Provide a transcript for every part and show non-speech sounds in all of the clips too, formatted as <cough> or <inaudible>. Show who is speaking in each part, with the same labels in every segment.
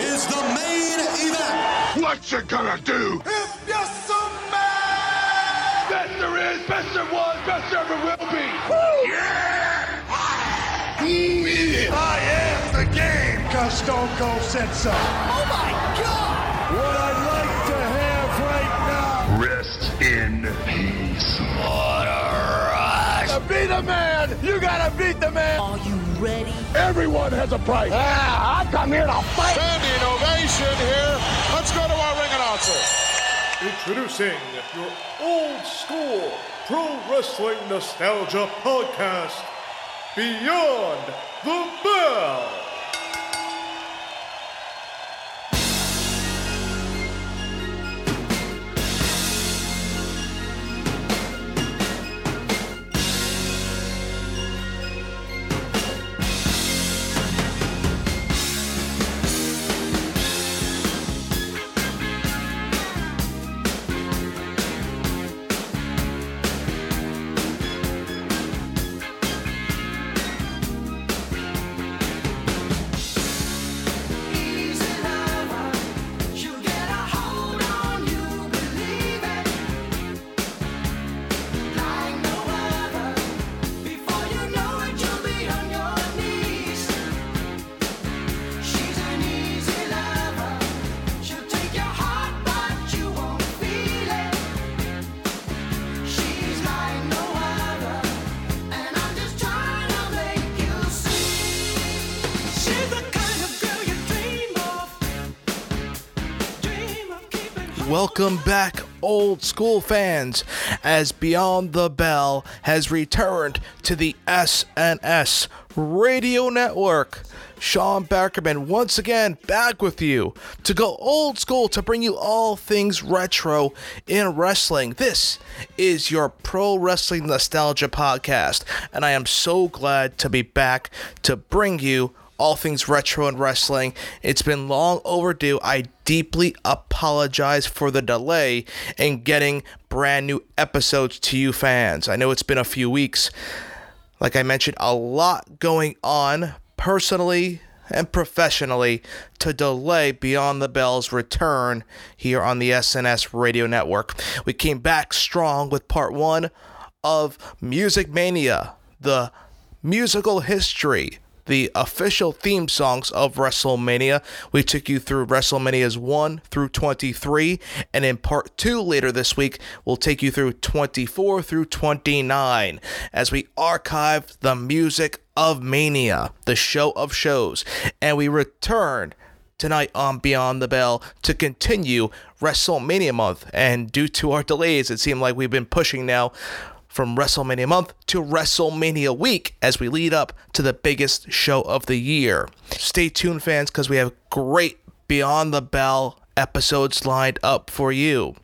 Speaker 1: is the main event.
Speaker 2: What you gonna do?
Speaker 3: If you're some man,
Speaker 2: Best there is, best there was, best there ever will be. Yeah! I am the game.
Speaker 3: cause Stone Cold said so.
Speaker 4: Oh my god!
Speaker 3: What I'd like to have right now.
Speaker 2: Rest in peace.
Speaker 3: To be the man, you gotta beat the man.
Speaker 4: Are you ready?
Speaker 2: Everyone has a price.
Speaker 3: Ah, I come here to fight.
Speaker 5: Standing ovation here. Let's go to our ring announcer.
Speaker 6: Introducing your old school pro wrestling nostalgia podcast, Beyond the Bell.
Speaker 7: Welcome back, old school fans, as Beyond the Bell has returned to the SNS Radio Network. Sean Beckerman once again back with you to go old school to bring you all things retro in wrestling. This is your pro wrestling nostalgia podcast, and I am so glad to be back to bring you all things retro and wrestling. It's been long overdue. I deeply apologize for the delay in getting brand new episodes to you fans. I know it's been a few weeks. Like I mentioned, a lot going on personally and professionally to delay Beyond the Bell's return here on the SNS Radio Network. We came back strong with part one of Music Mania, the musical history the official theme songs of WrestleMania. We took you through WrestleManias 1 through 23, and in part 2 later this week, we'll take you through 24 through 29 as we archive the music of Mania, the show of shows, and we return tonight on Beyond the Bell to continue WrestleMania month. And due to our delays, it seemed like we've been pushing now from WrestleMania month to WrestleMania week as we lead up to the biggest show of the year. Stay tuned, fans, because we have great Beyond the Bell episodes lined up for you.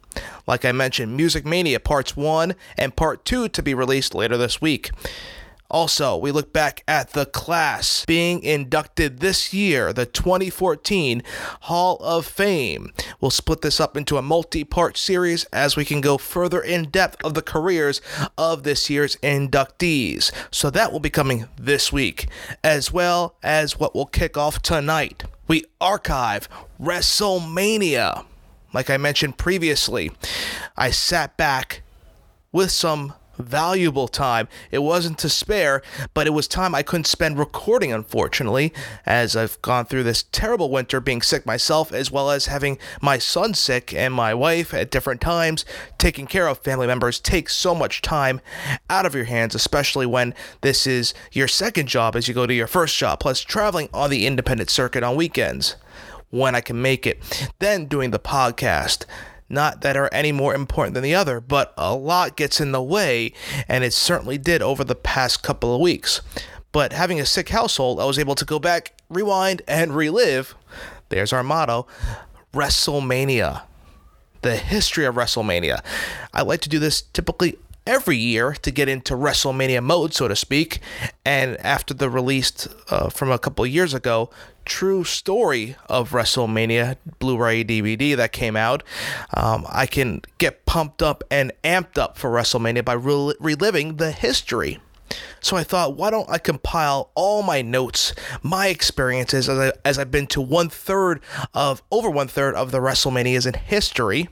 Speaker 7: Like I mentioned, Music Mania Parts 1 and Part 2 to be released later this week. Also, we look back at the class being inducted this year, the 2014 Hall of Fame. We'll split this up into a multi part series as we can go further in depth of the careers of this year's inductees. So that will be coming this week, as well as what will kick off tonight. We archive WrestleMania. Like I mentioned previously, I sat back with some valuable time. It wasn't to spare, but it was time I couldn't spend recording, unfortunately, as I've gone through this terrible winter being sick myself, as well as having my son sick and my wife at different times. Taking care of family members takes so much time out of your hands, especially when this is your second job as you go to your first job, plus traveling on the independent circuit on weekends when I can make it. Then doing the podcast not that are any more important than the other, but a lot gets in the way, and it certainly did over the past couple of weeks. But having a sick household, I was able to go back, rewind, and relive. There's our motto WrestleMania. The history of WrestleMania. I like to do this typically every year to get into WrestleMania mode, so to speak. And after the release uh, from a couple years ago, true story of WrestleMania Blu-ray DVD that came out, um, I can get pumped up and amped up for WrestleMania by rel reliving the history. So I thought, why don't I compile all my notes, my experiences as, I, as I've been to one third of, over one third of the WrestleManias in history.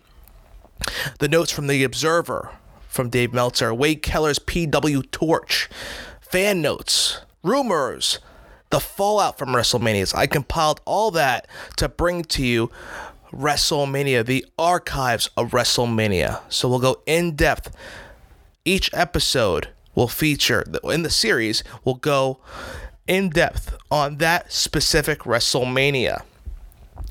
Speaker 7: The notes from The Observer, from Dave Meltzer, Wade Keller's PW Torch, fan notes, rumors, the fallout from WrestleManias. I compiled all that to bring to you WrestleMania, the archives of WrestleMania. So we'll go in depth. Each episode will feature, in the series, will go in depth on that specific WrestleMania.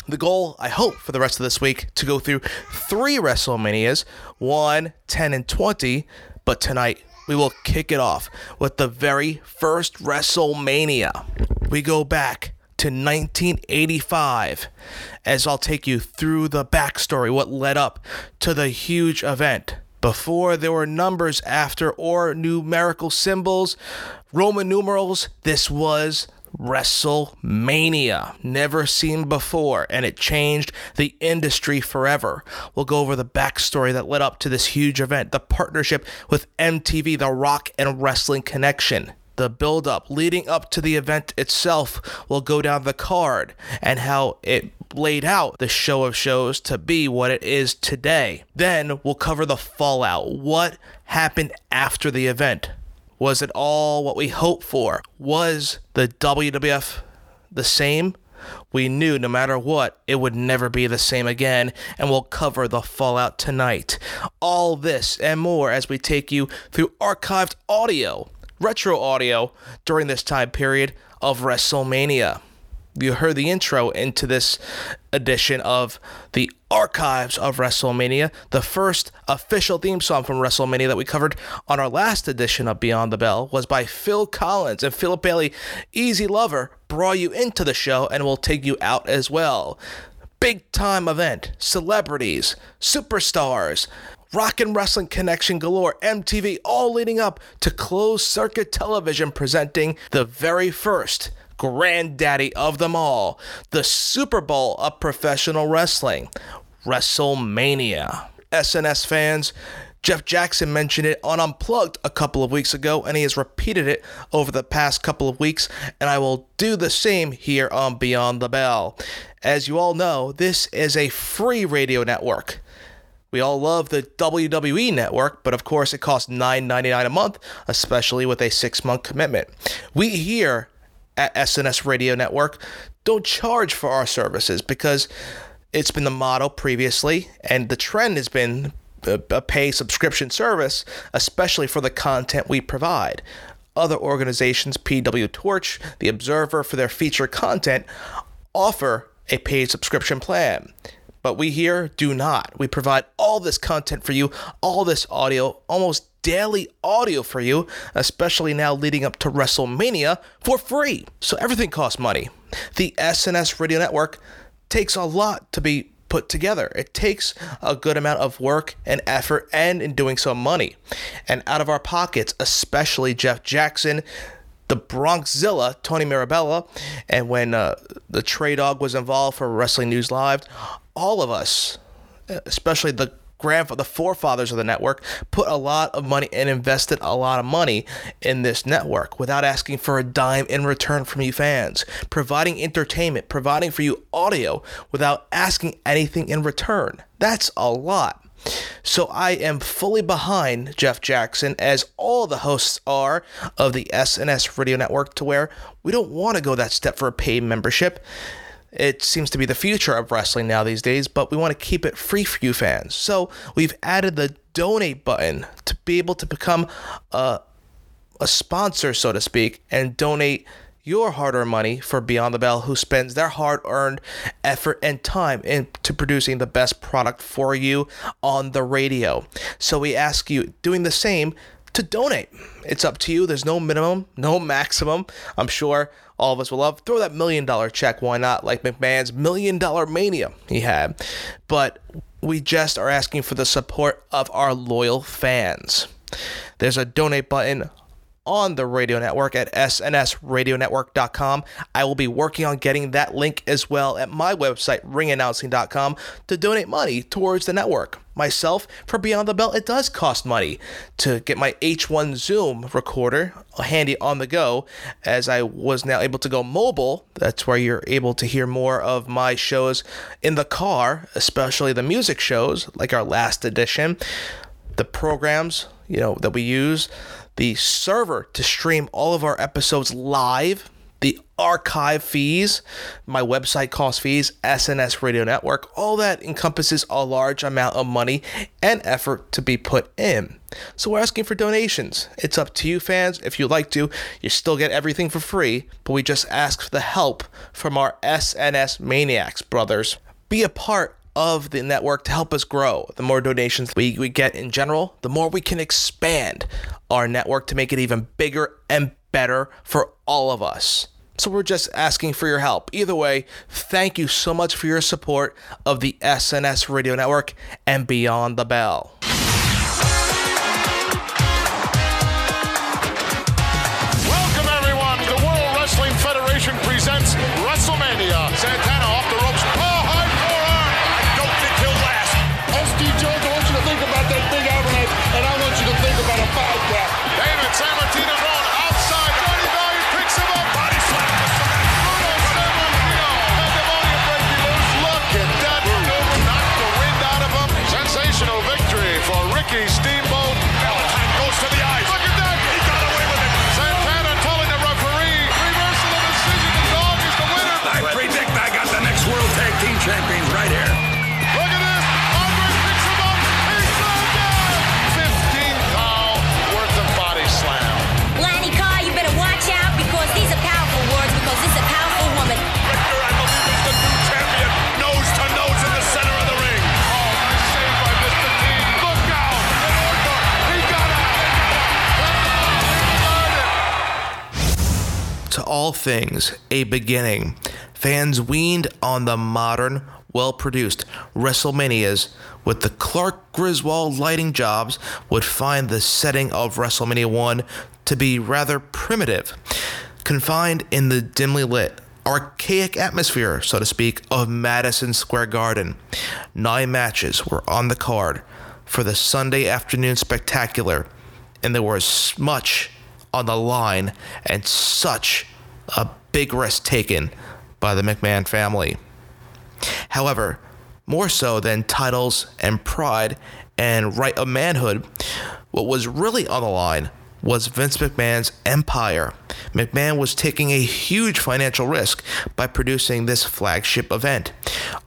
Speaker 7: The goal, I hope, for the rest of this week to go through three WrestleManias 1, 10, and 20. But tonight, we will kick it off with the very first WrestleMania. We go back to 1985 as I'll take you through the backstory, what led up to the huge event. Before there were numbers after or numerical symbols, Roman numerals, this was WrestleMania. Never seen before, and it changed the industry forever. We'll go over the backstory that led up to this huge event, the partnership with MTV, the Rock and Wrestling Connection. The build up leading up to the event itself will go down the card and how it laid out the show of shows to be what it is today. Then we'll cover the fallout. What happened after the event? Was it all what we hoped for? Was the WWF the same? We knew no matter what, it would never be the same again, and we'll cover the fallout tonight. All this and more as we take you through archived audio, retro audio during this time period of WrestleMania you heard the intro into this edition of the archives of WrestleMania, the first official theme song from WrestleMania that we covered on our last edition of Beyond the Bell was by Phil Collins and Philip Bailey. Easy Lover brought you into the show and will take you out as well. Big time event, celebrities, superstars, Rock and Wrestling Connection galore, MTV, all leading up to closed circuit television presenting the very first granddaddy of them all, the Super Bowl of professional wrestling, WrestleMania. SNS fans, Jeff Jackson mentioned it on Unplugged a couple of weeks ago, and he has repeated it over the past couple of weeks, and I will do the same here on Beyond the Bell. As you all know, this is a free radio network. We all love the WWE network, but of course it costs $9.99 a month, especially with a six month commitment. We here at SNS Radio Network don't charge for our services because it's been the model previously, and the trend has been a, pay subscription service, especially for the content we provide. Other organizations, PW Torch, The Observer, for their feature content, offer a paid subscription plan. But we here do not. We provide all this content for you, all this audio, almost daily audio for you, especially now leading up to WrestleMania for free. So everything costs money. The SNS Radio Network takes a lot to be put together. It takes a good amount of work and effort, and in doing so, money. And out of our pockets, especially Jeff Jackson, the Bronxzilla, Tony Mirabella, and when uh, the Trey Dog was involved for Wrestling News Live, all of us, especially the grandfather, the forefathers of the network, put a lot of money and invested a lot of money in this network without asking for a dime in return from you fans, providing entertainment, providing for you audio without asking anything in return. That's a lot. So I am fully behind Jeff Jackson, as all the hosts are of the SNS Radio Network, to where we don't want to go that step for a paid membership. It seems to be the future of wrestling now these days, but we want to keep it free for you fans. So we've added the donate button to be able to become a, a sponsor, so to speak, and donate your hard-earned money for Beyond the Bell, who spends their hard-earned effort and time into producing the best product for you on the radio. So we ask you, doing the same, to donate. It's up to you. There's no minimum, no maximum. I'm sure all of us will love. Throw that million dollar check, why not? Like McMahon's million dollar mania he had. But we just are asking for the support of our loyal fans. There's a donate button on the radio network at snsradionetwork.com. I will be working on getting that link as well at my website, ringannouncing.com, to donate money towards the network. Myself, for Beyond the Bell, it does cost money to get my H1 Zoom recorder handy on the go, as I was now able to go mobile. That's where you're able to hear more of my shows in the car, especially the music shows, like our last edition, the programs, you know, that we use, the server to stream all of our episodes live, the archive fees, my website cost fees, SNS Radio Network, all that encompasses a large amount of money and effort to be put in. So we're asking for donations. It's up to you, fans. If you'd like to, you still get everything for free, but we just ask for the help from our SNS Maniacs brothers. Be a part of the network to help us grow. The more donations we, we get in general, the more we can expand our network to make it even bigger and better for all of us. So we're just asking for your help. Either way, thank you so much for your support of the SNS Radio Network and Beyond the Bell. All things a beginning. Fans weaned on the modern, well produced WrestleManias with the Clark Griswold lighting jobs would find the setting of WrestleMania 1 to be rather primitive, confined in the dimly lit, archaic atmosphere, so to speak, of Madison Square Garden. Nine matches were on the card for the Sunday afternoon spectacular, and there was much on the line and such a big risk taken by the McMahon family. However, more so than titles and pride and right of manhood, what was really on the line was Vince McMahon's empire. McMahon was taking a huge financial risk by producing this flagship event.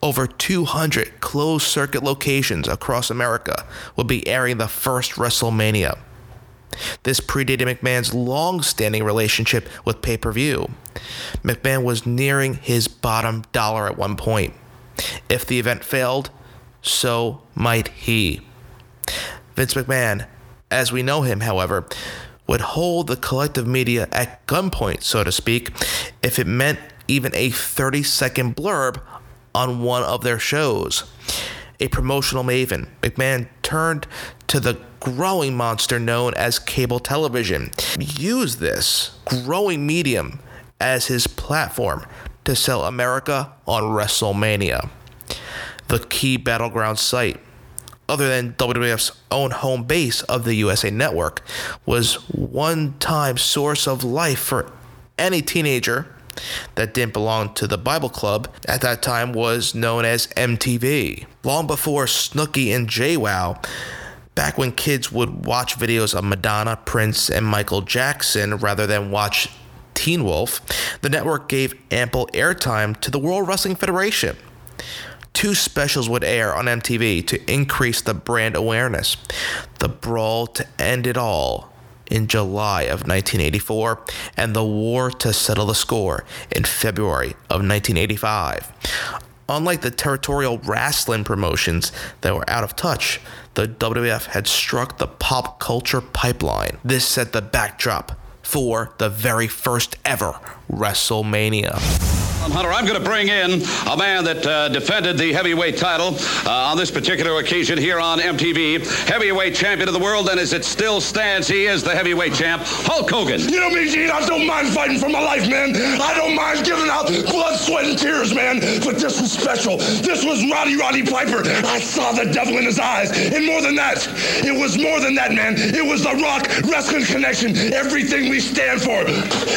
Speaker 7: Over 200 closed circuit locations across America would be airing the first WrestleMania. This predated McMahon's long standing relationship with pay per view. McMahon was nearing his bottom dollar at one point. If the event failed, so might he. Vince McMahon, as we know him, however, would hold the collective media at gunpoint, so to speak, if it meant even a 30 second blurb on one of their shows. A promotional maven, McMahon turned to the growing monster known as cable television, used this growing medium as his platform to sell America on WrestleMania, the key battleground site other than WWF's own home base of the USA Network, was one time source of life for any teenager that didn't belong to the Bible Club at that time was known as MTV. Long before Snooki and JWoww, back when kids would watch videos of Madonna, Prince, and Michael Jackson rather than watch Teen Wolf, the network gave ample airtime to the World Wrestling Federation two specials would air on MTV to increase the brand awareness. The Brawl to End It All in July of 1984, and The War to Settle the Score in February of 1985. Unlike the territorial wrestling promotions that were out of touch, the WWF had struck the pop culture pipeline. This set the backdrop for the very first ever WrestleMania.
Speaker 8: Hunter, I'm going to bring in a man that uh, defended the heavyweight title uh, on this particular occasion here on MTV. Heavyweight champion of the world, and as it still stands, he is the heavyweight champ, Hulk Hogan.
Speaker 2: You know me, Gene, I don't mind fighting for my life, man. I don't mind giving out blood, sweat, and tears, man. But this was special. This was Roddy Roddy Piper. I saw the devil in his eyes. And more than that, it was more than that, man. It was the Rock Wrestling Connection. Everything we stand for.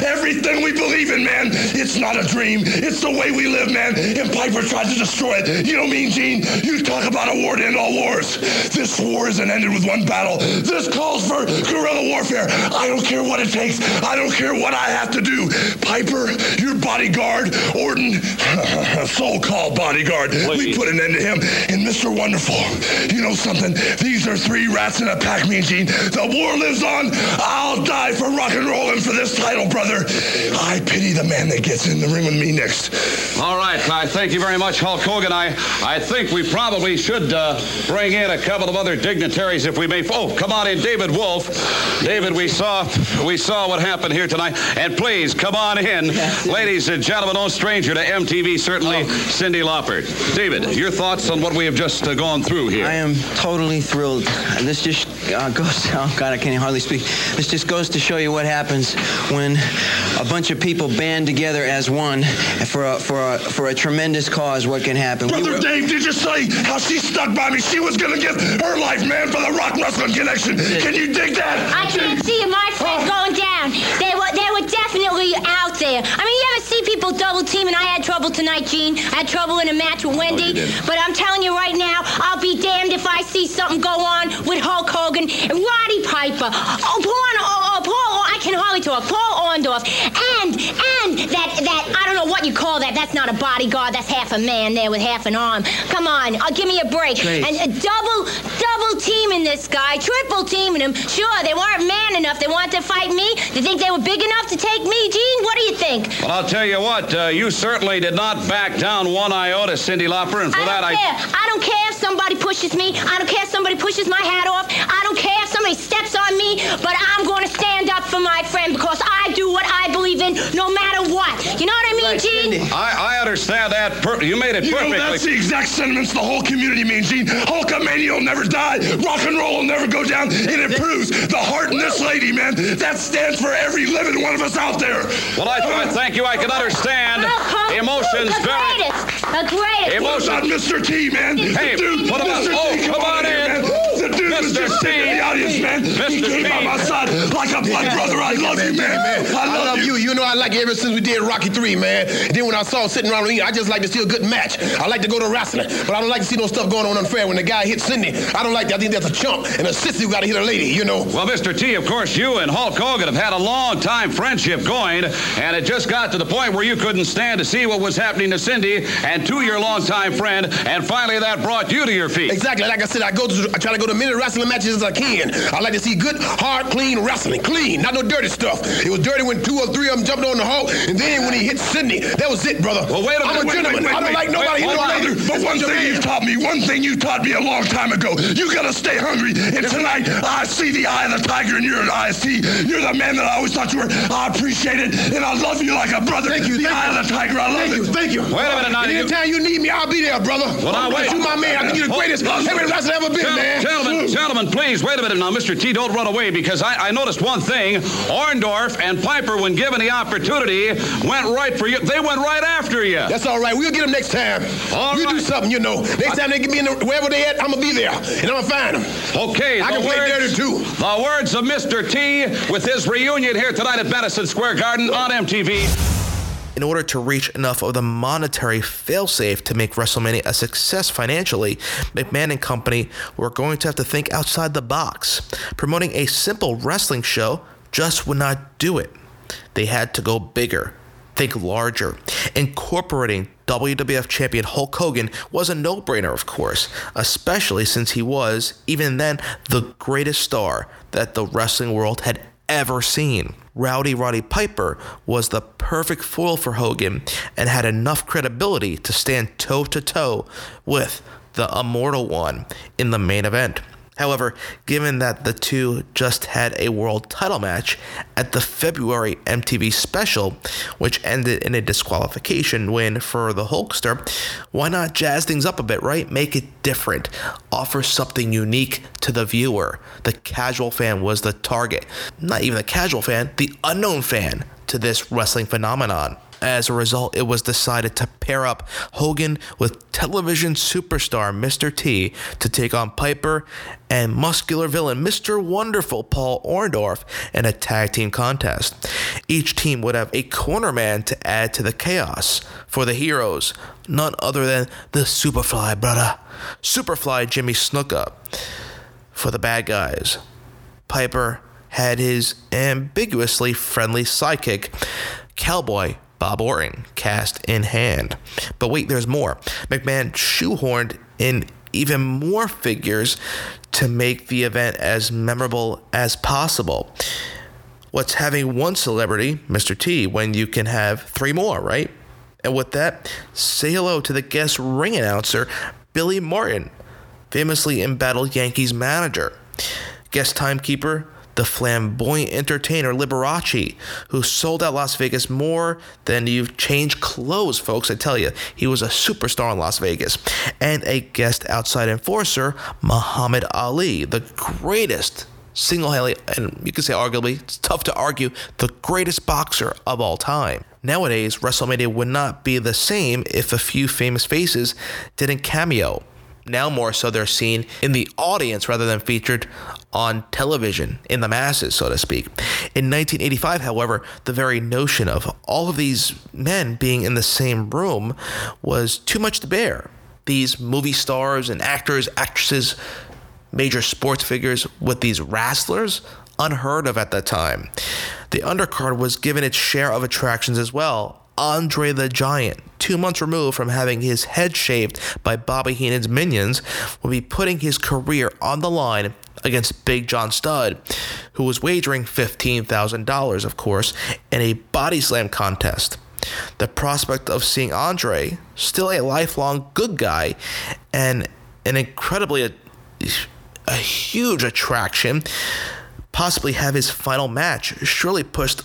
Speaker 2: Everything we believe in, man. It's not a dream. It's the way we live, man. And Piper tried to destroy it. You know Mean Gene? You talk about a war to end all wars. This war isn't ended with one battle. This calls for guerrilla warfare. I don't care what it takes. I don't care what I have to do. Piper, your bodyguard, Orton, <laughs> so-called bodyguard. We put an end to him. And Mr. Wonderful, you know something? These are three rats in a pack, me and Gene. The war lives on. I'll die for rock and roll and for this title, brother. I pity the man that gets in the ring with me next.
Speaker 8: All right, I thank you very much, Hulk Hogan. I, I think we probably should uh, bring in a couple of other dignitaries if we may. Oh, come on in, David Wolff. David, we saw we saw what happened here tonight, and please come on in, ladies and gentlemen. No stranger to MTV, certainly Cyndi Lauper. David, your thoughts on what we have just uh, gone through here?
Speaker 9: I am totally thrilled. This just uh, <laughs> goes. Oh God, I can't hardly speak. This just goes to show you what happens when a bunch of people band together as one for a, for a, for a tremendous cause. What can happen? We
Speaker 2: Brother
Speaker 9: were-
Speaker 2: Dave, did you say how she stuck by me? She was gonna give her life, man, for the Rock Wrestling Connection. Can you dig that?
Speaker 10: I can't see my friend going down. They were they were definitely out there. I mean, you ever see people double teaming? I had trouble tonight, Gene. I had trouble in a match with oh, Wendy. but I'm telling you right now, I'll be damned if I see something go on with Hulk Hogan and Roddy Piper. Oh, Paul, oh, oh oh, Paul, I can hardly talk. Paul Orndorff. And and that that I don't know what you call that. That's not a bodyguard. That's half a man there with half an arm. Come on, uh, give me a break.
Speaker 9: Great.
Speaker 10: And uh, double double teaming this guy, triple teaming him. Sure, they weren't man enough. They wanted to fight me. They think they were big enough to take me, Gene? What do you think?
Speaker 8: Well, I'll tell you what, uh, you certainly did not back down one iota, Cyndi Lauper, and for
Speaker 10: I
Speaker 8: that
Speaker 10: don't care. I don't care if somebody pushes me. I don't care if somebody pushes my hat off. I don't care if somebody steps on me. But I'm going to stand up for my friend because I do what I believe in, no matter what. You know what I mean, Gene?
Speaker 8: I, I understand that. Per- you made it
Speaker 2: You know, that's the exact sentiments the whole community means, Gene. Hulkamania will never die. Rock and roll will never go down. And it proves the heart in this lady, man. That stands for every living one of us out there.
Speaker 8: Well, I, I thank you. I can understand
Speaker 10: uh-huh.
Speaker 8: emotions
Speaker 10: the
Speaker 8: very.
Speaker 10: greatest, the greatest.
Speaker 8: Emotions.
Speaker 2: What about Mr. T, man?
Speaker 8: Hey,
Speaker 2: the dude,
Speaker 8: what about- oh, come on in.
Speaker 2: Man. The was
Speaker 8: Mr.
Speaker 2: just sitting in
Speaker 8: T.
Speaker 2: the audience, man. He came
Speaker 8: T.
Speaker 2: by my side like a blood brother. I love you, man.
Speaker 3: I love, you. you. know I like you ever since we did Rocky 3, man. Then when I saw sitting around with ring, I just like to see a good match. I like to go to wrestling, but I don't like to see no stuff going on unfair. When the guy hits Cyndi, I don't like that. I think that's a chump and a sissy who got to hit a lady, you know.
Speaker 8: Well, Mr. T, of course, you and Hulk Hogan have had a long time friendship going, and it just got to the point where you couldn't stand to see what was happening to Cyndi and to your longtime friend, and finally that brought you to your feet.
Speaker 3: Exactly. Like I said, I go to I try to go to many wrestling matches as I can. I like to see good, hard, clean wrestling. Clean, not no dirty stuff. It was dirty when two or three of them jumped on the Hulk, and then when he hit Cyndi, that was it, brother.
Speaker 8: Well, wait a
Speaker 3: I'm a
Speaker 8: minute.
Speaker 3: gentleman. I don't like nobody
Speaker 8: wait,
Speaker 3: hitting no
Speaker 8: on.
Speaker 3: lady.
Speaker 2: But one thing you taught me, one thing you taught me a long time ago, you gotta stay hungry. And tonight, I see the eye of the tiger in your eyes. See, you're the man that I always thought you were. I appreciate it, and I love you like a brother.
Speaker 3: Thank you.
Speaker 2: The
Speaker 3: thank
Speaker 2: eye
Speaker 3: you.
Speaker 2: of the tiger, I love
Speaker 3: Thank
Speaker 2: it.
Speaker 3: you. Thank you.
Speaker 8: Wait a minute now.
Speaker 3: Anytime you need me, I'll be there, brother.
Speaker 8: Well, now, wait.
Speaker 3: You my man. I think you're the greatest heavyweight wrestler ever been, man.
Speaker 8: Gentlemen, gentlemen, please wait a minute now, Mr. T. Don't run away because I, I noticed one thing: Orndorff and Piper, when given the opportunity, went right for you. They went right after you.
Speaker 3: That's all right. We'll get them next time.
Speaker 8: All
Speaker 3: we'll do something, you know. Next time they get me in the, wherever they at, I'm gonna be there, and I'm gonna find them.
Speaker 8: Okay,
Speaker 3: I
Speaker 8: the
Speaker 3: can play
Speaker 8: words-
Speaker 3: dirty, too.
Speaker 8: The words of Mr. T with his reunion here tonight at Madison Square Garden on MTV.
Speaker 7: In order to reach enough of the monetary failsafe to make WrestleMania a success financially, McMahon and company were going to have to think outside the box. Promoting a simple wrestling show just would not do it. They had to go bigger, think larger. Incorporating WWF champion Hulk Hogan was a no brainer, of course, especially since he was, even then, the greatest star that the wrestling world had ever seen. Rowdy Roddy Piper was the perfect foil for Hogan and had enough credibility to stand toe to toe with the Immortal One in the main event. However, given that the two just had a world title match at the February MTV special, which ended in a disqualification win for the Hulkster, why not jazz things up a bit, right? Make it different. Offer something unique to the viewer. The casual fan was the target. Not even the casual fan, the unknown fan to this wrestling phenomenon. As a result, it was decided to pair up Hogan with television superstar Mr. T to take on Piper and muscular villain Mr. Wonderful Paul Orndorff in a tag team contest. Each team would have a corner man to add to the chaos. For the heroes, none other than the Superfly brother, Superfly Jimmy Snuka. For the bad guys, Piper had his ambiguously friendly sidekick, Cowboy Bob Orton, cast in hand. But wait, there's more. McMahon shoehorned in even more figures to make the event as memorable as possible. What's having one celebrity, Mr. T, when you can have three more, right? And with that, say hello to the guest ring announcer, Billy Martin, famously embattled Yankees manager. Guest timekeeper, the flamboyant entertainer Liberace, who sold out Las Vegas more than you've changed clothes, folks. I tell you, he was a superstar in Las Vegas. And a guest outside enforcer, Muhammad Ali, the greatest single handedly, and you could say arguably, it's tough to argue, the greatest boxer of all time. Nowadays, WrestleMania would not be the same if a few famous faces didn't cameo. Now, more so, they're seen in the audience rather than featured on television, in the masses, so to speak. In 1985, however, the very notion of all of these men being in the same room was too much to bear. These movie stars and actors, actresses, major sports figures with these wrestlers, unheard of at the time. The undercard was given its share of attractions as well. Andre the Giant, two months removed from having his head shaved by Bobby Heenan's minions, will be putting his career on the line against Big John Studd, who was wagering $15,000, of course, in a body slam contest. The prospect of seeing Andre, still a lifelong good guy, and an incredibly a, a huge attraction, possibly have his final match surely pushed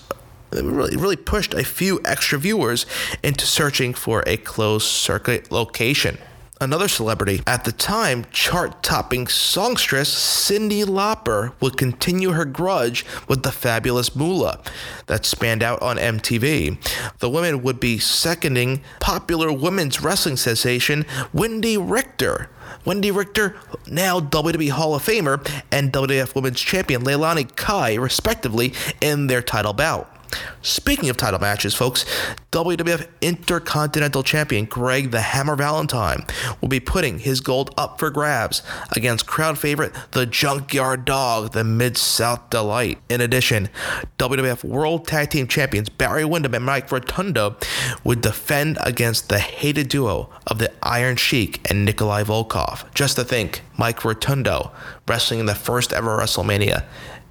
Speaker 7: really really pushed a few extra viewers into searching for a closed circuit location. Another celebrity at the time, chart topping songstress Cyndi Lauper would continue her grudge with the fabulous Moolah that spanned out on MTV. The women would be seconding popular women's wrestling sensation Wendi Richter. Wendi Richter, now WWE Hall of Famer and WWF Women's Champion Leilani Kai, respectively, in their title bout. Speaking of title matches, folks, WWF Intercontinental Champion Greg the Hammer Valentine will be putting his gold up for grabs against crowd favorite the Junkyard Dog, the Mid South Delight. In addition, WWF World Tag Team Champions Barry Windham and Mike Rotundo would defend against the hated duo of the Iron Sheik and Nikolai Volkov. Just to think, Mike Rotundo wrestling in the first ever WrestleMania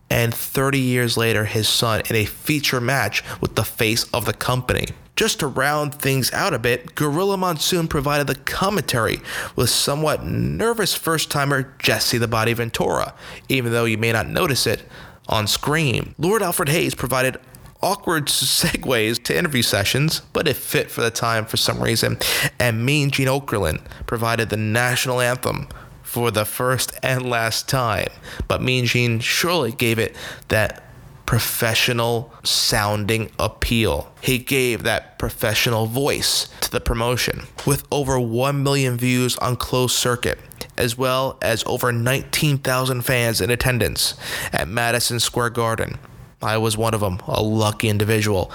Speaker 7: and 30 years later, his son in a feature match with the face of the company. Just to round things out a bit, Gorilla Monsoon provided the commentary with somewhat nervous first timer Jesse the Body Ventura, even though you may not notice it on screen. Lord Alfred Hayes provided awkward <laughs> segues to interview sessions, but it fit for the time for some reason. And Mean Gene Okerlund provided the national anthem for the first and last time. But Mean Gene surely gave it that professional sounding appeal. He gave that professional voice to the promotion. With over 1 million views on closed circuit, as well as over 19,000 fans in attendance at Madison Square Garden. I was one of them, a lucky individual.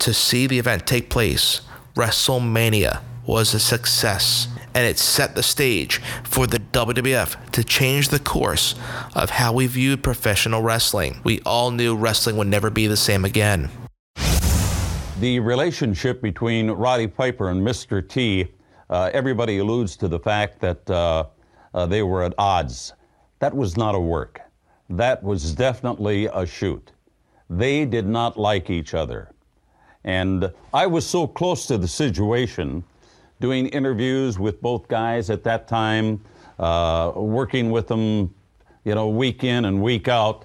Speaker 7: To see the event take place, WrestleMania was a success, and it set the stage for the WWF to change the course of how we viewed professional wrestling. We all knew wrestling would never be the same again.
Speaker 11: The relationship between Roddy Piper and Mr. T, uh, everybody alludes to the fact that uh, uh, they were at odds. That was not a work. That was definitely a shoot. They did not like each other. And I was so close to the situation, doing interviews with both guys at that time, uh, working with them, you know, week in and week out,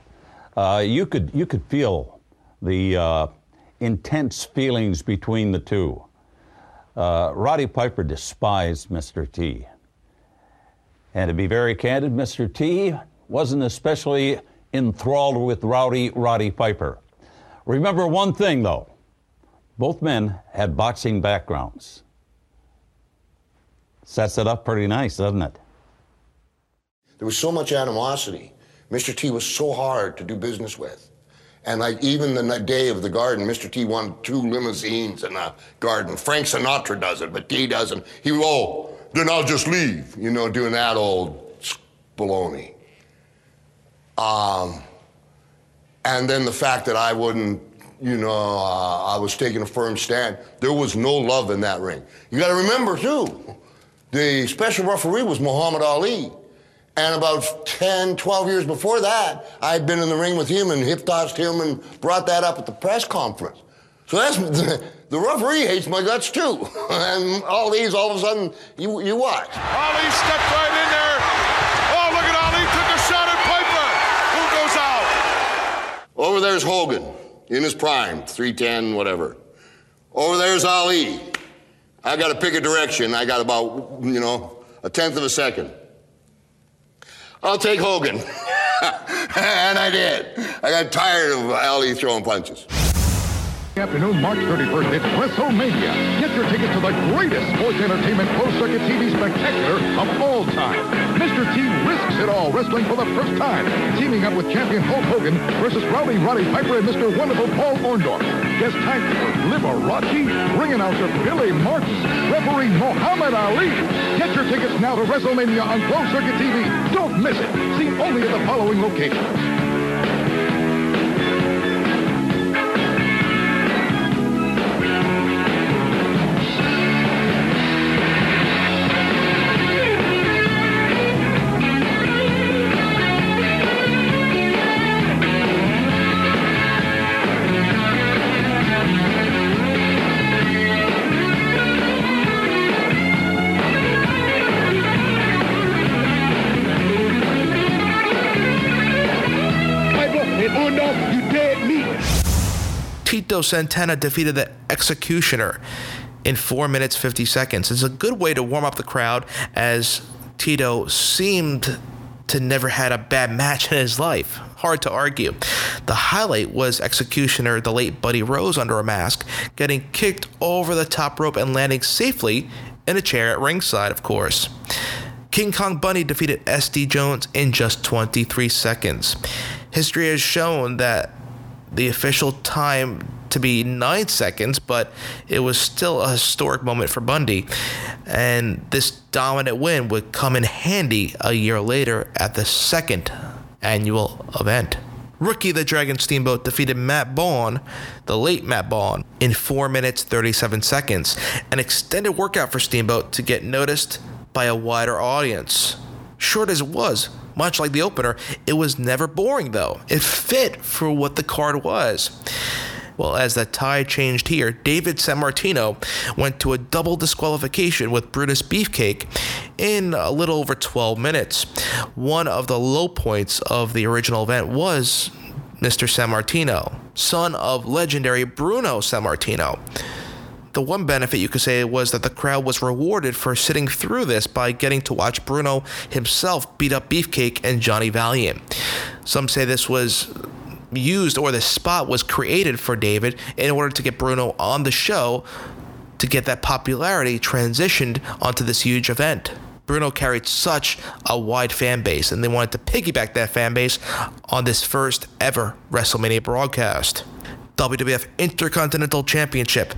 Speaker 11: uh, you could you could feel the uh, intense feelings between the two. Uh, Roddy Piper despised Mr. T. And to be very candid, Mr. T wasn't especially enthralled with Rowdy Roddy Piper. Remember one thing, though both men had boxing backgrounds. Sets it up pretty nice, doesn't it?
Speaker 12: There was so much animosity. Mr. T was so hard to do business with. And like even the day of the garden, Mr. T won two limousines in a garden. Frank Sinatra does it, but T doesn't. He, oh, then I'll just leave, you know, doing that old baloney. Um, and then the fact that I wouldn't, you know, uh, I was taking a firm stand. There was no love in that ring. You got to remember too, the special referee was Muhammad Ali. And about 10, 12 years before that, I had been in the ring with him and hip tossed him and brought that up at the press conference. So that's <laughs> the referee hates my guts too. <laughs> and all these, all of a sudden, you, you watch.
Speaker 5: Ali stepped right in there. Oh, look at Ali took a shot at Piper. Who goes out?
Speaker 12: Over there's Hogan in his prime, 310, whatever. Over there's Ali. I got to pick a direction. I got about, you know, a tenth of a second. I'll take Hogan. <laughs> and I did. I got tired of Ali throwing punches.
Speaker 13: Afternoon, March 31st, it's WrestleMania. Get your tickets to the greatest sports entertainment closed-circuit TV spectacular of all time. Mr. T risks it all wrestling for the first time, teaming up with champion Hulk Hogan versus Rowdy Roddy Piper and Mr. Wonderful Paul Orndorff. Guest timekeeper Liberace, ring announcer Billy Martin, referee Muhammad Ali. Get your tickets now to WrestleMania on closed-circuit TV. Don't miss it. See only at the following locations.
Speaker 7: Santana defeated the Executioner in 4 minutes 50 seconds. It's a good way to warm up the crowd as Tito seemed to never had a bad match in his life. Hard to argue. The highlight was Executioner, the late Buddy Rose under a mask, getting kicked over the top rope and landing safely in a chair at ringside, of course. King Kong Bundy defeated SD Jones in just 23 seconds. History has shown that the official time to be 9 seconds, but it was still a historic moment for Bundy. And this dominant win would come in handy a year later at the second annual event. Ricky the Dragon Steamboat defeated Matt Borne, the late Matt Borne, in 4 minutes 37 seconds. An extended workout for Steamboat to get noticed by a wider audience. Short as it was, much like the opener, it was never boring though. It fit for what the card was. Well, as the tie changed here, David Sammartino went to a double disqualification with Brutus Beefcake in a little over 12 minutes. One of the low points of the original event was Mr. Sammartino, son of legendary Bruno Sammartino. The one benefit you could say was that the crowd was rewarded for sitting through this by getting to watch Bruno himself beat up Beefcake and Johnny Valiant. Some say this was used or the spot was created for David in order to get Bruno on the show to get that popularity transitioned onto this huge event. Bruno carried such a wide fan base, and they wanted to piggyback that fan base on this first ever WrestleMania broadcast. WWF Intercontinental Championship.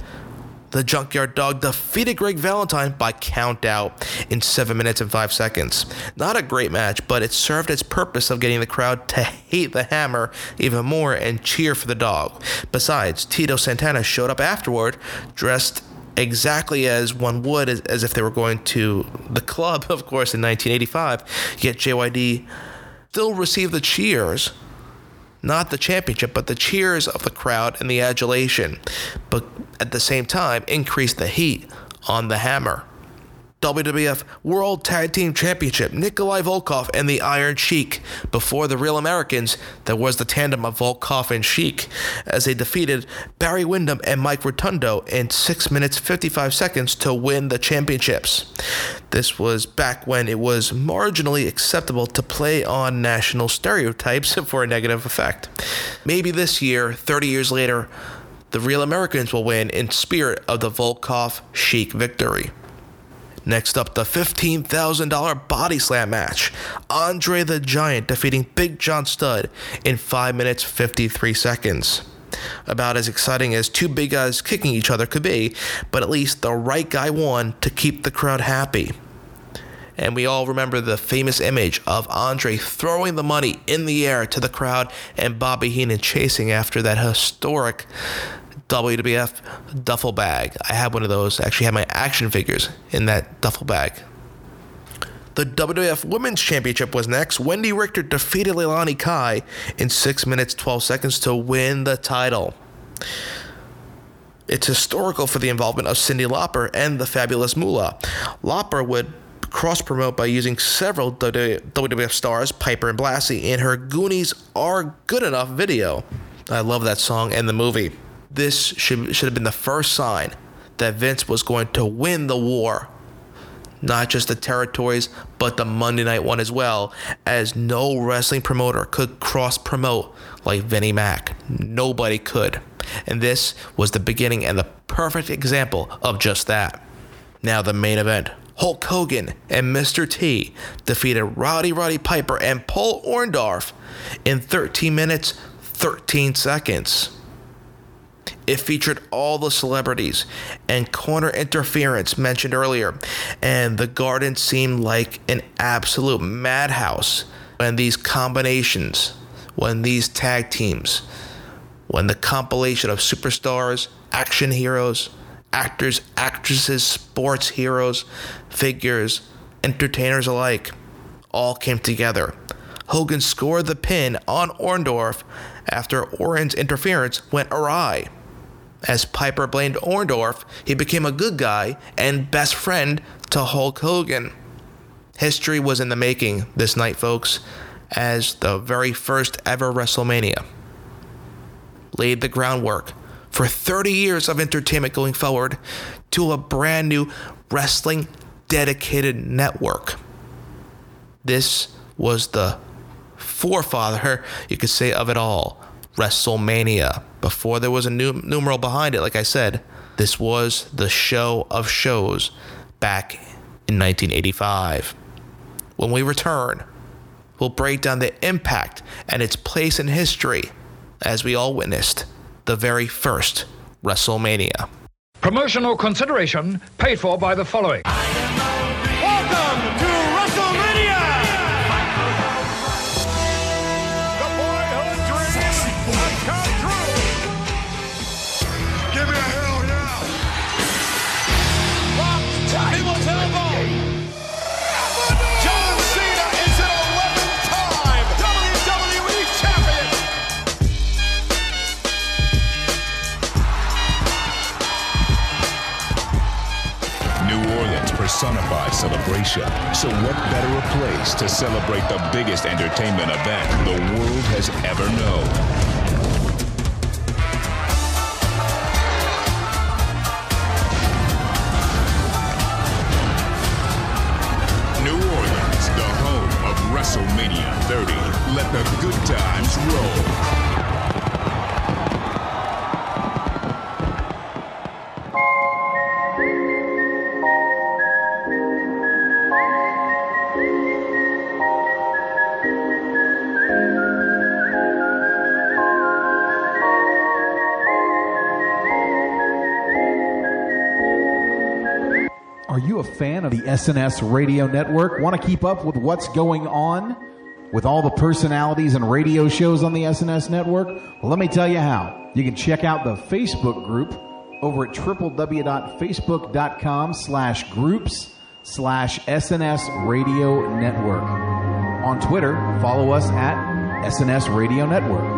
Speaker 7: The Junkyard Dog defeated Greg Valentine by count out in 7 minutes and 5 seconds. Not a great match, but it served its purpose of getting the crowd to hate the hammer even more and cheer for the dog. Besides, Tito Santana showed up afterward dressed exactly as one would as, as if they were going to the club, <laughs> of course, in 1985. Yet JYD still received the cheers not the championship, but the cheers of the crowd and the adulation, but at the same time increase the heat on the hammer. WWF World Tag Team Championship, Nikolai Volkov and the Iron Sheik. Before the Real Americans, there was the tandem of Volkov and Sheik as they defeated Barry Windham and Mike Rotundo in 6 minutes 55 seconds to win the championships. This was back when it was marginally acceptable to play on national stereotypes <laughs> for a negative effect. Maybe this year, 30 years later, the Real Americans will win in spirit of the Volkov Sheik victory. Next up, the $15,000 body slam match. Andre the Giant defeating Big John Studd in 5 minutes 53 seconds. About as exciting as two big guys kicking each other could be, but at least the right guy won to keep the crowd happy. And we all remember the famous image of Andre throwing the money in the air to the crowd and Bobby Heenan chasing after that historic WWF duffel bag. I have one of those. I actually have my action figures in that duffel bag. The WWF Women's Championship was next. Wendi Richter defeated Leilani Kai in 6 minutes 12 seconds to win the title. It's historical for the involvement of Cyndi Lauper and the fabulous Moolah. Lauper would cross promote by using several WWF stars, Piper and Blassie, in her Goonies Are Good Enough video. I love that song and the movie. This should, should have been the first sign that Vince was going to win the war. Not just the territories, but the Monday night one as well, as no wrestling promoter could cross promote like Vinnie Mac. Nobody could. And this was the beginning and the perfect example of just that. Now, the main event Hulk Hogan and Mr. T defeated Roddy Roddy Piper and Paul Orndorff in 13 minutes, 13 seconds. It featured all the celebrities and corner interference mentioned earlier, and the garden seemed like an absolute madhouse when these combinations, when these tag teams, when the compilation of superstars, action heroes, actors, actresses, sports heroes, figures, entertainers alike, all came together. Hogan scored the pin on Orndorff after Orton's interference went awry. As Piper blamed Orndorff, he became a good guy and best friend to Hulk Hogan. History was in the making this night, folks, as the very first ever WrestleMania laid the groundwork for 30 years of entertainment going forward to a brand new wrestling dedicated network. This was the forefather, you could say, of it all WrestleMania. Before there was a numeral behind it, like I said, this was the show of shows back in 1985. When we return, we'll break down the impact and its place in history as we all witnessed the very first WrestleMania.
Speaker 14: Promotional consideration paid for by the following.
Speaker 15: Personifies celebration. So what better a place to celebrate the biggest entertainment event the world has ever known? New Orleans, the home of WrestleMania 30. Let the good times roll.
Speaker 16: Fan of the SNS radio network? Want to keep up with what's going on with all the personalities and radio shows on the SNS network? Well, let me tell you how. You can check out the Facebook group over at www.facebook.com slash groups slash SNS radio network. On Twitter, follow us at SNS radio network.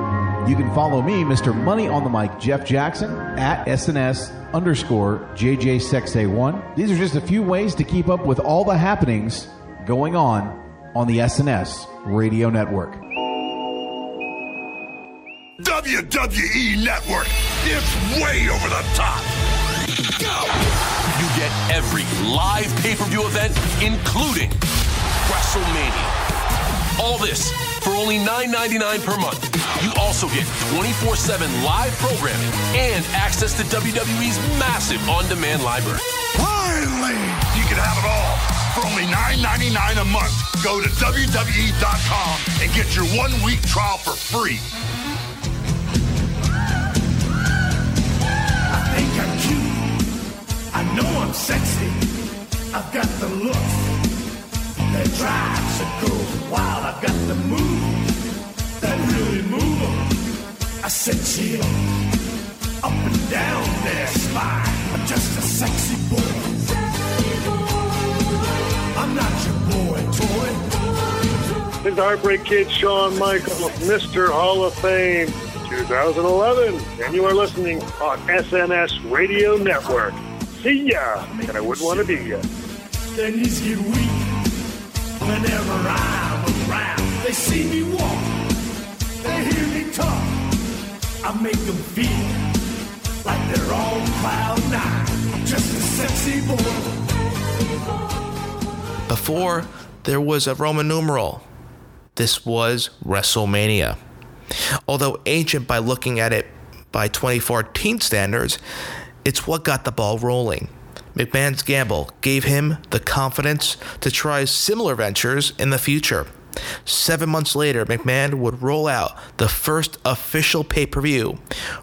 Speaker 16: You can follow me, Mr. Money on the Mic, Jeff Jackson, at SNS underscore JJSexA1. These are just a few ways to keep up with all the happenings going on on the SNS Radio Network.
Speaker 14: WWE Network. It's way over the top. Go!
Speaker 17: You get every live pay-per-view event, including WrestleMania. All this for only $9.99 per month. You also get 24-7 live programming and access to WWE's massive on-demand library.
Speaker 14: Finally, you can have it all for only $9.99 a month. Go to WWE.com and get your one week trial for free.
Speaker 2: I think I'm cute. I know I'm sexy. I've got the look that drives a girl wild. I've got the moves I said chill up and down their spine. I'm just a sexy boy. I'm not your boy toy.
Speaker 18: It's Heartbreak Kid Shawn Michaels, Mr. Hall of Fame 2011. And you are listening on SNS Radio Network. See ya, and I wouldn't want to be ya.
Speaker 2: Their knees get weak whenever I'm around. They see me walk, they hear me talk. I make them feel like they're on cloud nine. Just a sexy boy.
Speaker 7: Before there was a Roman numeral, this was WrestleMania. Although ancient by looking at it by 2014 standards, it's what got the ball rolling. McMahon's gamble gave him the confidence to try similar ventures in the future. Seven months later, McMahon would roll out the first official pay per view,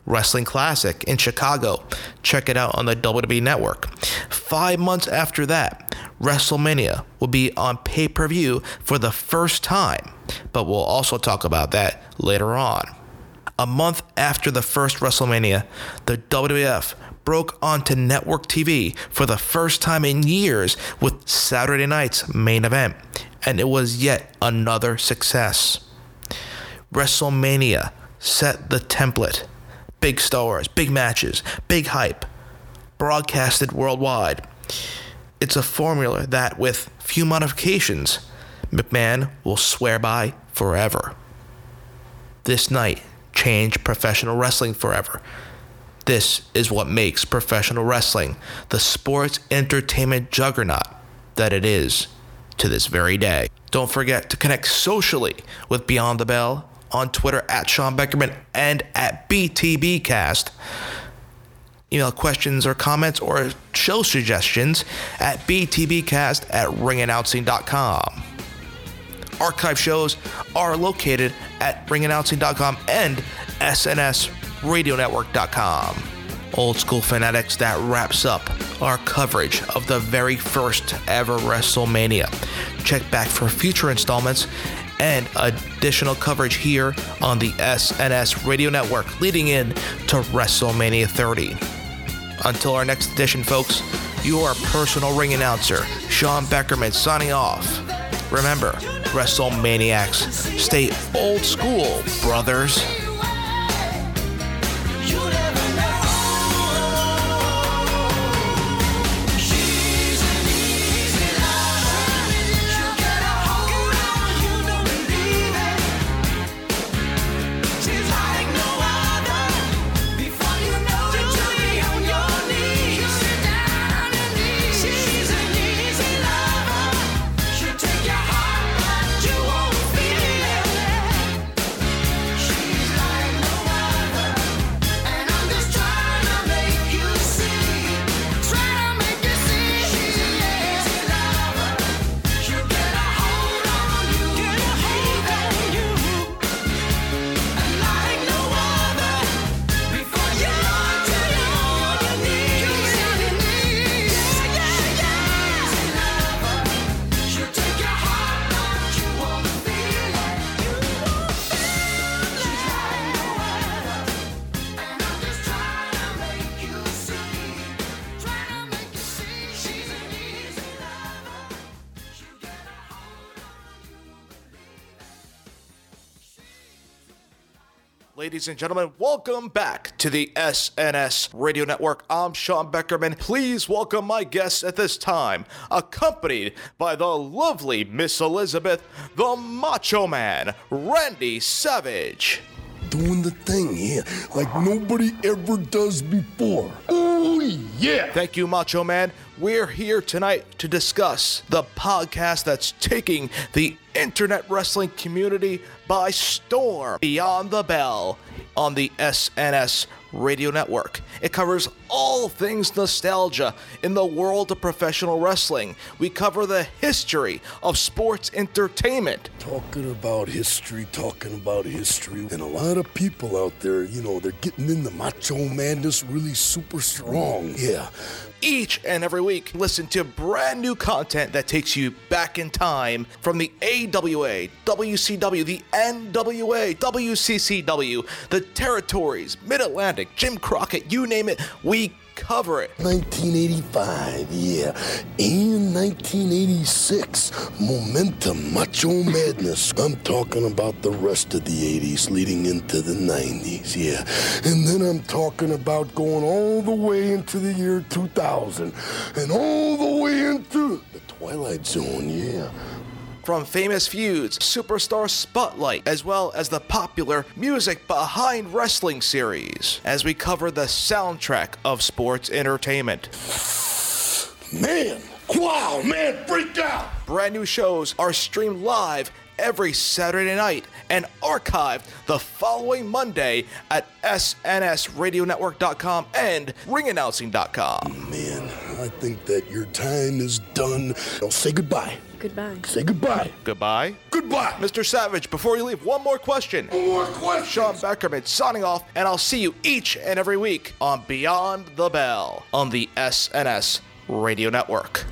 Speaker 7: Wrestling Classic in Chicago. Check it out on the WWE Network. Five months after that, WrestleMania will be on pay per view for the first time, but we'll also talk about that later on. A month after the first WrestleMania, the WWF broke onto network TV for the first time in years with Saturday night's main event, and it was yet another success. WrestleMania set the template. Big stars, big matches, big hype, broadcasted worldwide. It's a formula that, with few modifications, McMahon will swear by forever. This night changed professional wrestling forever. This is what makes professional wrestling the sports entertainment juggernaut that it is to this very day. Don't forget to connect socially with Beyond the Bell on Twitter at Sean Beckerman and at BTBcast. Email questions or comments or show suggestions at btbcast at ringannouncing.com. Archive shows are located at ringannouncing.com and snsradionetwork.com. Old School Fanatics, that wraps up our coverage of the very first ever WrestleMania. Check back for future installments and additional coverage here on the SNS Radio Network leading in to WrestleMania 30. Until our next edition, folks, your personal ring announcer, Sean Beckerman, signing off. Remember, WrestleManiacs, stay old school, brothers. Ladies and gentlemen, welcome back to the SNS Radio Network. I'm Sean Beckerman. Please welcome my guests at this time, accompanied by the lovely Miss Elizabeth, the Macho Man, Randy Savage.
Speaker 19: Doing the thing here like nobody ever does before. Oh, yeah.
Speaker 7: Thank you, Macho Man. We're here tonight to discuss the podcast that's taking the internet wrestling community by storm Beyond the Bell on the SNS Radio Network. It covers all things nostalgia in the world of professional wrestling. We cover the history of sports entertainment.
Speaker 19: Talking about history, talking about history. And a lot of people out there, you know, they're getting in the macho madness really super strong. Yeah.
Speaker 7: Each and every week, listen to brand new content that takes you back in time from the AWA, WCW, the NWA, WCCW, the territories, Mid Atlantic, Jim Crockett, you name it, we cover it.
Speaker 19: 1985, yeah. And 1986, Momentum, Macho Madness. I'm talking about the rest of the 80s leading into the 90s, yeah. And then I'm talking about going all the way into the year 2000 and all the way into the Twilight Zone, yeah.
Speaker 7: From famous feuds, superstar spotlight, as well as the popular music behind wrestling series, as we cover the soundtrack of sports entertainment.
Speaker 19: Man, wow, man, freaked out!
Speaker 7: Brand new shows are streamed live every Saturday night and archived the following Monday at snsradionetwork.com and ringannouncing.com.
Speaker 19: Man, I think that your time is done. I'll say goodbye.
Speaker 20: Goodbye.
Speaker 19: Say goodbye.
Speaker 7: Goodbye.
Speaker 19: Goodbye.
Speaker 7: Mr. Savage, before you leave, one more question.
Speaker 19: One more question.
Speaker 7: Sean Beckerman signing off, and I'll see you each and every week on Beyond the Bell on the SNS Radio Network.